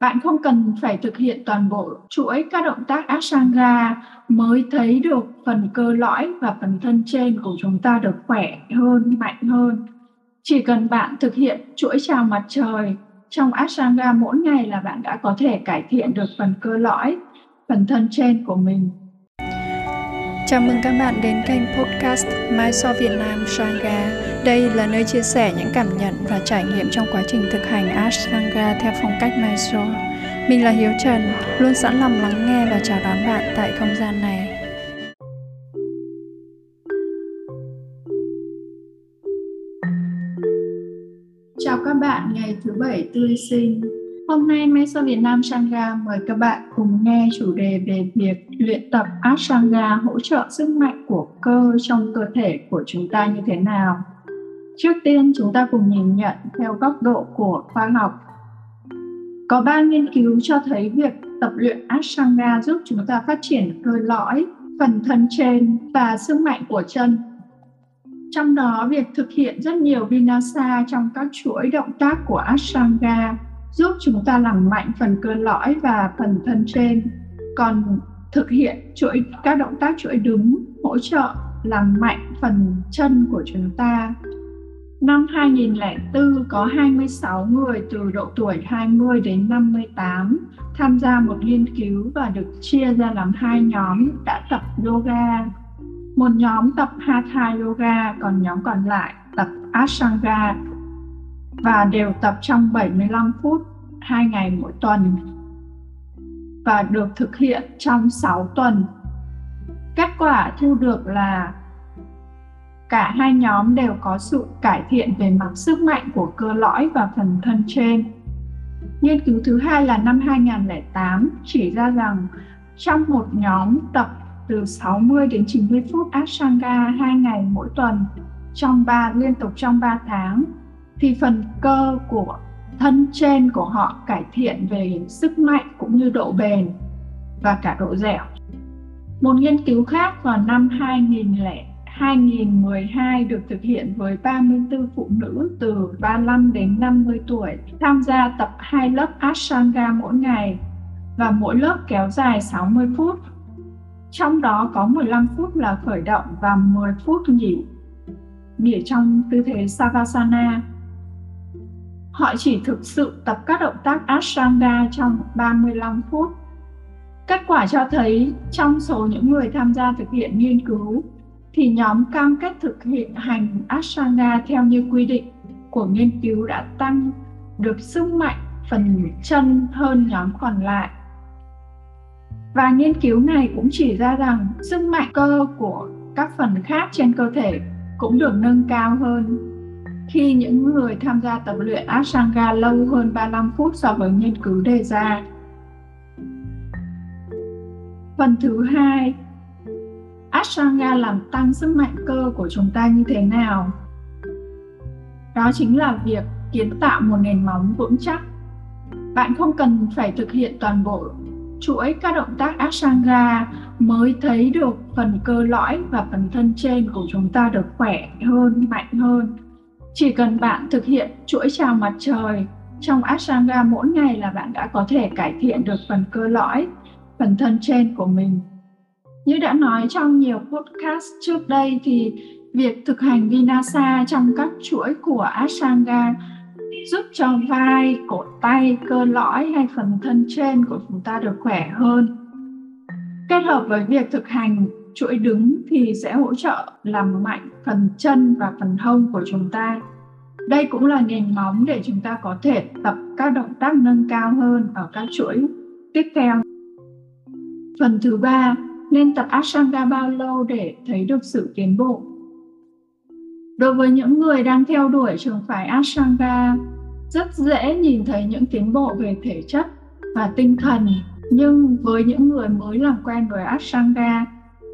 Bạn không cần phải thực hiện toàn bộ chuỗi các động tác Ashtanga mới thấy được phần cơ lõi và phần thân trên của chúng ta được khỏe hơn, mạnh hơn. Chỉ cần bạn thực hiện chuỗi chào mặt trời trong Ashtanga mỗi ngày là bạn đã có thể cải thiện được phần cơ lõi, phần thân trên của mình. Chào mừng các bạn đến kênh podcast Mai So Việt Nam Sangha. Đây là nơi chia sẻ những cảm nhận và trải nghiệm trong quá trình thực hành Ashtanga theo phong cách Mysore. Mình là Hiếu Trần, luôn sẵn lòng lắng nghe và chào đón bạn tại không gian này. Chào các bạn ngày thứ bảy tươi sinh. Hôm nay Mesa Việt Nam Sangha mời các bạn cùng nghe chủ đề về việc luyện tập Ashtanga hỗ trợ sức mạnh của cơ trong cơ thể của chúng ta như thế nào. Trước tiên chúng ta cùng nhìn nhận theo góc độ của khoa học. Có ba nghiên cứu cho thấy việc tập luyện Ashtanga giúp chúng ta phát triển cơ lõi, phần thân trên và sức mạnh của chân. Trong đó, việc thực hiện rất nhiều Vinasa trong các chuỗi động tác của Ashtanga giúp chúng ta làm mạnh phần cơ lõi và phần thân trên. Còn thực hiện chuỗi các động tác chuỗi đứng hỗ trợ làm mạnh phần chân của chúng ta. Năm 2004 có 26 người từ độ tuổi 20 đến 58 tham gia một nghiên cứu và được chia ra làm hai nhóm đã tập yoga. Một nhóm tập Hatha yoga, còn nhóm còn lại tập Ashtanga và đều tập trong 75 phút, hai ngày mỗi tuần và được thực hiện trong 6 tuần. Kết quả thu được là cả hai nhóm đều có sự cải thiện về mặt sức mạnh của cơ lõi và phần thân trên. Nghiên cứu thứ hai là năm 2008 chỉ ra rằng trong một nhóm tập từ 60 đến 90 phút Ashtanga hai ngày mỗi tuần trong 3 liên tục trong 3 tháng, thì phần cơ của thân trên của họ cải thiện về sức mạnh cũng như độ bền và cả độ dẻo. Một nghiên cứu khác vào năm 2000 2012 được thực hiện với 34 phụ nữ từ 35 đến 50 tuổi tham gia tập hai lớp Ashtanga mỗi ngày và mỗi lớp kéo dài 60 phút. Trong đó có 15 phút là khởi động và 10 phút nghỉ. Nghỉ trong tư thế Savasana Họ chỉ thực sự tập các động tác Ashtanga trong 35 phút. Kết quả cho thấy trong số những người tham gia thực hiện nghiên cứu thì nhóm cam kết thực hiện hành Ashtanga theo như quy định của nghiên cứu đã tăng được sức mạnh phần chân hơn nhóm còn lại. Và nghiên cứu này cũng chỉ ra rằng sức mạnh cơ của các phần khác trên cơ thể cũng được nâng cao hơn khi những người tham gia tập luyện Ashtanga lâu hơn 35 phút so với nghiên cứu đề ra. Phần thứ hai, Ashtanga làm tăng sức mạnh cơ của chúng ta như thế nào? Đó chính là việc kiến tạo một nền móng vững chắc. Bạn không cần phải thực hiện toàn bộ chuỗi các động tác Ashtanga mới thấy được phần cơ lõi và phần thân trên của chúng ta được khỏe hơn, mạnh hơn chỉ cần bạn thực hiện chuỗi chào mặt trời trong Ashtanga mỗi ngày là bạn đã có thể cải thiện được phần cơ lõi, phần thân trên của mình. Như đã nói trong nhiều podcast trước đây thì việc thực hành Vinasa trong các chuỗi của Ashtanga giúp cho vai, cổ tay, cơ lõi hay phần thân trên của chúng ta được khỏe hơn. Kết hợp với việc thực hành chuỗi đứng thì sẽ hỗ trợ làm mạnh phần chân và phần hông của chúng ta. Đây cũng là nền móng để chúng ta có thể tập các động tác nâng cao hơn ở các chuỗi tiếp theo. Phần thứ ba, nên tập Ashtanga bao lâu để thấy được sự tiến bộ? Đối với những người đang theo đuổi trường phái Ashtanga, rất dễ nhìn thấy những tiến bộ về thể chất và tinh thần nhưng với những người mới làm quen với Ashtanga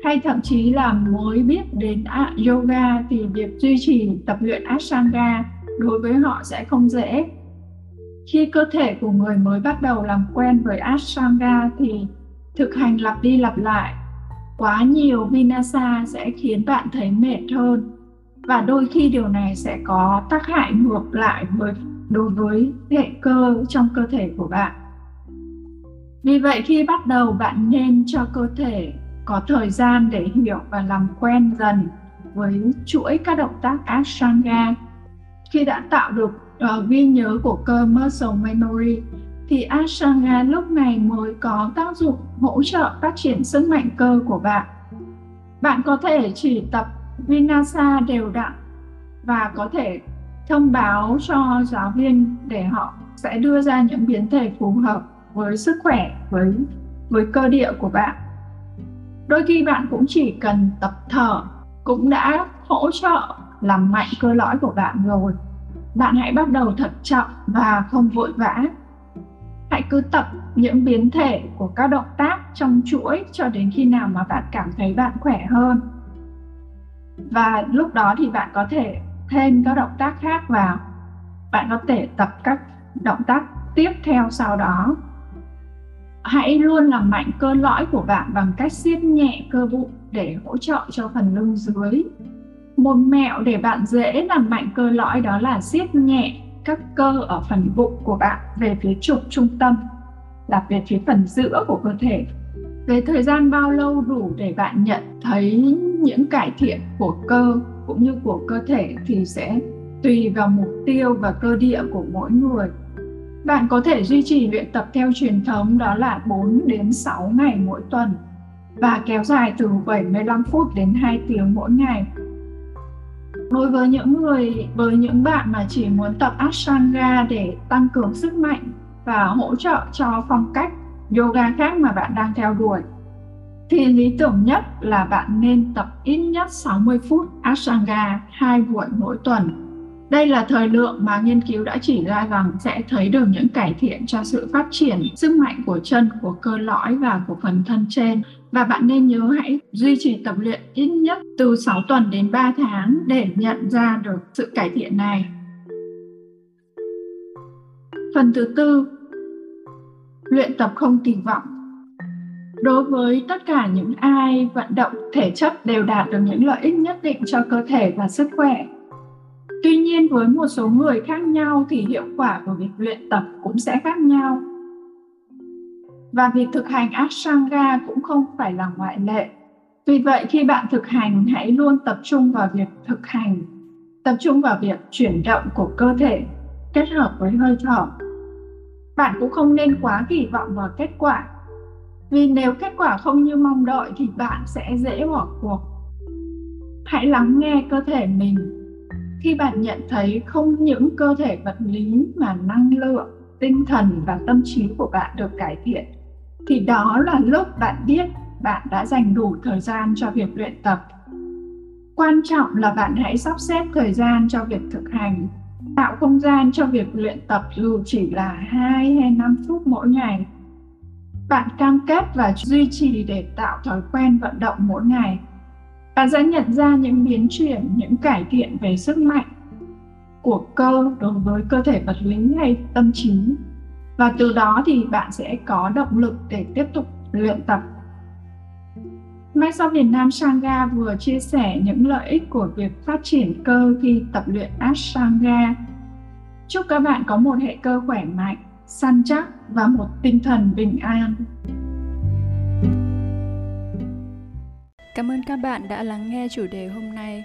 hay thậm chí là mới biết đến yoga thì việc duy trì tập luyện Ashtanga đối với họ sẽ không dễ. Khi cơ thể của người mới bắt đầu làm quen với Ashtanga thì thực hành lặp đi lặp lại quá nhiều Vinasa sẽ khiến bạn thấy mệt hơn và đôi khi điều này sẽ có tác hại ngược lại với đối với hệ cơ trong cơ thể của bạn Vì vậy khi bắt đầu bạn nên cho cơ thể có thời gian để hiểu và làm quen dần với chuỗi các động tác Ashtanga. Khi đã tạo được uh, ghi nhớ của cơ muscle memory thì Ashtanga lúc này mới có tác dụng hỗ trợ phát triển sức mạnh cơ của bạn. Bạn có thể chỉ tập Vinyasa đều đặn và có thể thông báo cho giáo viên để họ sẽ đưa ra những biến thể phù hợp với sức khỏe, với với cơ địa của bạn. Đôi khi bạn cũng chỉ cần tập thở, cũng đã hỗ trợ làm mạnh cơ lõi của bạn rồi. Bạn hãy bắt đầu thật chậm và không vội vã hãy cứ tập những biến thể của các động tác trong chuỗi cho đến khi nào mà bạn cảm thấy bạn khỏe hơn. Và lúc đó thì bạn có thể thêm các động tác khác vào. Bạn có thể tập các động tác tiếp theo sau đó. Hãy luôn làm mạnh cơ lõi của bạn bằng cách siết nhẹ cơ bụng để hỗ trợ cho phần lưng dưới. Một mẹo để bạn dễ làm mạnh cơ lõi đó là siết nhẹ các cơ ở phần bụng của bạn về phía trục trung tâm là về phía phần giữa của cơ thể về thời gian bao lâu đủ để bạn nhận thấy những cải thiện của cơ cũng như của cơ thể thì sẽ tùy vào mục tiêu và cơ địa của mỗi người bạn có thể duy trì luyện tập theo truyền thống, đó là 4 đến 6 ngày mỗi tuần và kéo dài từ 75 phút đến 2 tiếng mỗi ngày. Đối với những người với những bạn mà chỉ muốn tập Ashtanga để tăng cường sức mạnh và hỗ trợ cho phong cách yoga khác mà bạn đang theo đuổi thì lý tưởng nhất là bạn nên tập ít nhất 60 phút Ashtanga hai buổi mỗi tuần đây là thời lượng mà nghiên cứu đã chỉ ra rằng sẽ thấy được những cải thiện cho sự phát triển sức mạnh của chân, của cơ lõi và của phần thân trên. Và bạn nên nhớ hãy duy trì tập luyện ít nhất từ 6 tuần đến 3 tháng để nhận ra được sự cải thiện này. Phần thứ tư, luyện tập không kỳ vọng. Đối với tất cả những ai vận động thể chất đều đạt được những lợi ích nhất định cho cơ thể và sức khỏe Tuy nhiên với một số người khác nhau thì hiệu quả của việc luyện tập cũng sẽ khác nhau. Và việc thực hành Ashtanga cũng không phải là ngoại lệ. Vì vậy khi bạn thực hành hãy luôn tập trung vào việc thực hành, tập trung vào việc chuyển động của cơ thể kết hợp với hơi thở. Bạn cũng không nên quá kỳ vọng vào kết quả. Vì nếu kết quả không như mong đợi thì bạn sẽ dễ bỏ cuộc. Hãy lắng nghe cơ thể mình khi bạn nhận thấy không những cơ thể vật lý mà năng lượng tinh thần và tâm trí của bạn được cải thiện thì đó là lúc bạn biết bạn đã dành đủ thời gian cho việc luyện tập. Quan trọng là bạn hãy sắp xếp thời gian cho việc thực hành. Tạo không gian cho việc luyện tập dù chỉ là 2 hay 5 phút mỗi ngày. Bạn cam kết và duy trì để tạo thói quen vận động mỗi ngày. Bạn sẽ nhận ra những biến chuyển, những cải thiện về sức mạnh của cơ đối với cơ thể vật lý hay tâm trí. Và từ đó thì bạn sẽ có động lực để tiếp tục luyện tập. Mai sau Việt Nam Sangha vừa chia sẻ những lợi ích của việc phát triển cơ khi tập luyện Ashtanga. Chúc các bạn có một hệ cơ khỏe mạnh, săn chắc và một tinh thần bình an. Cảm ơn các bạn đã lắng nghe chủ đề hôm nay.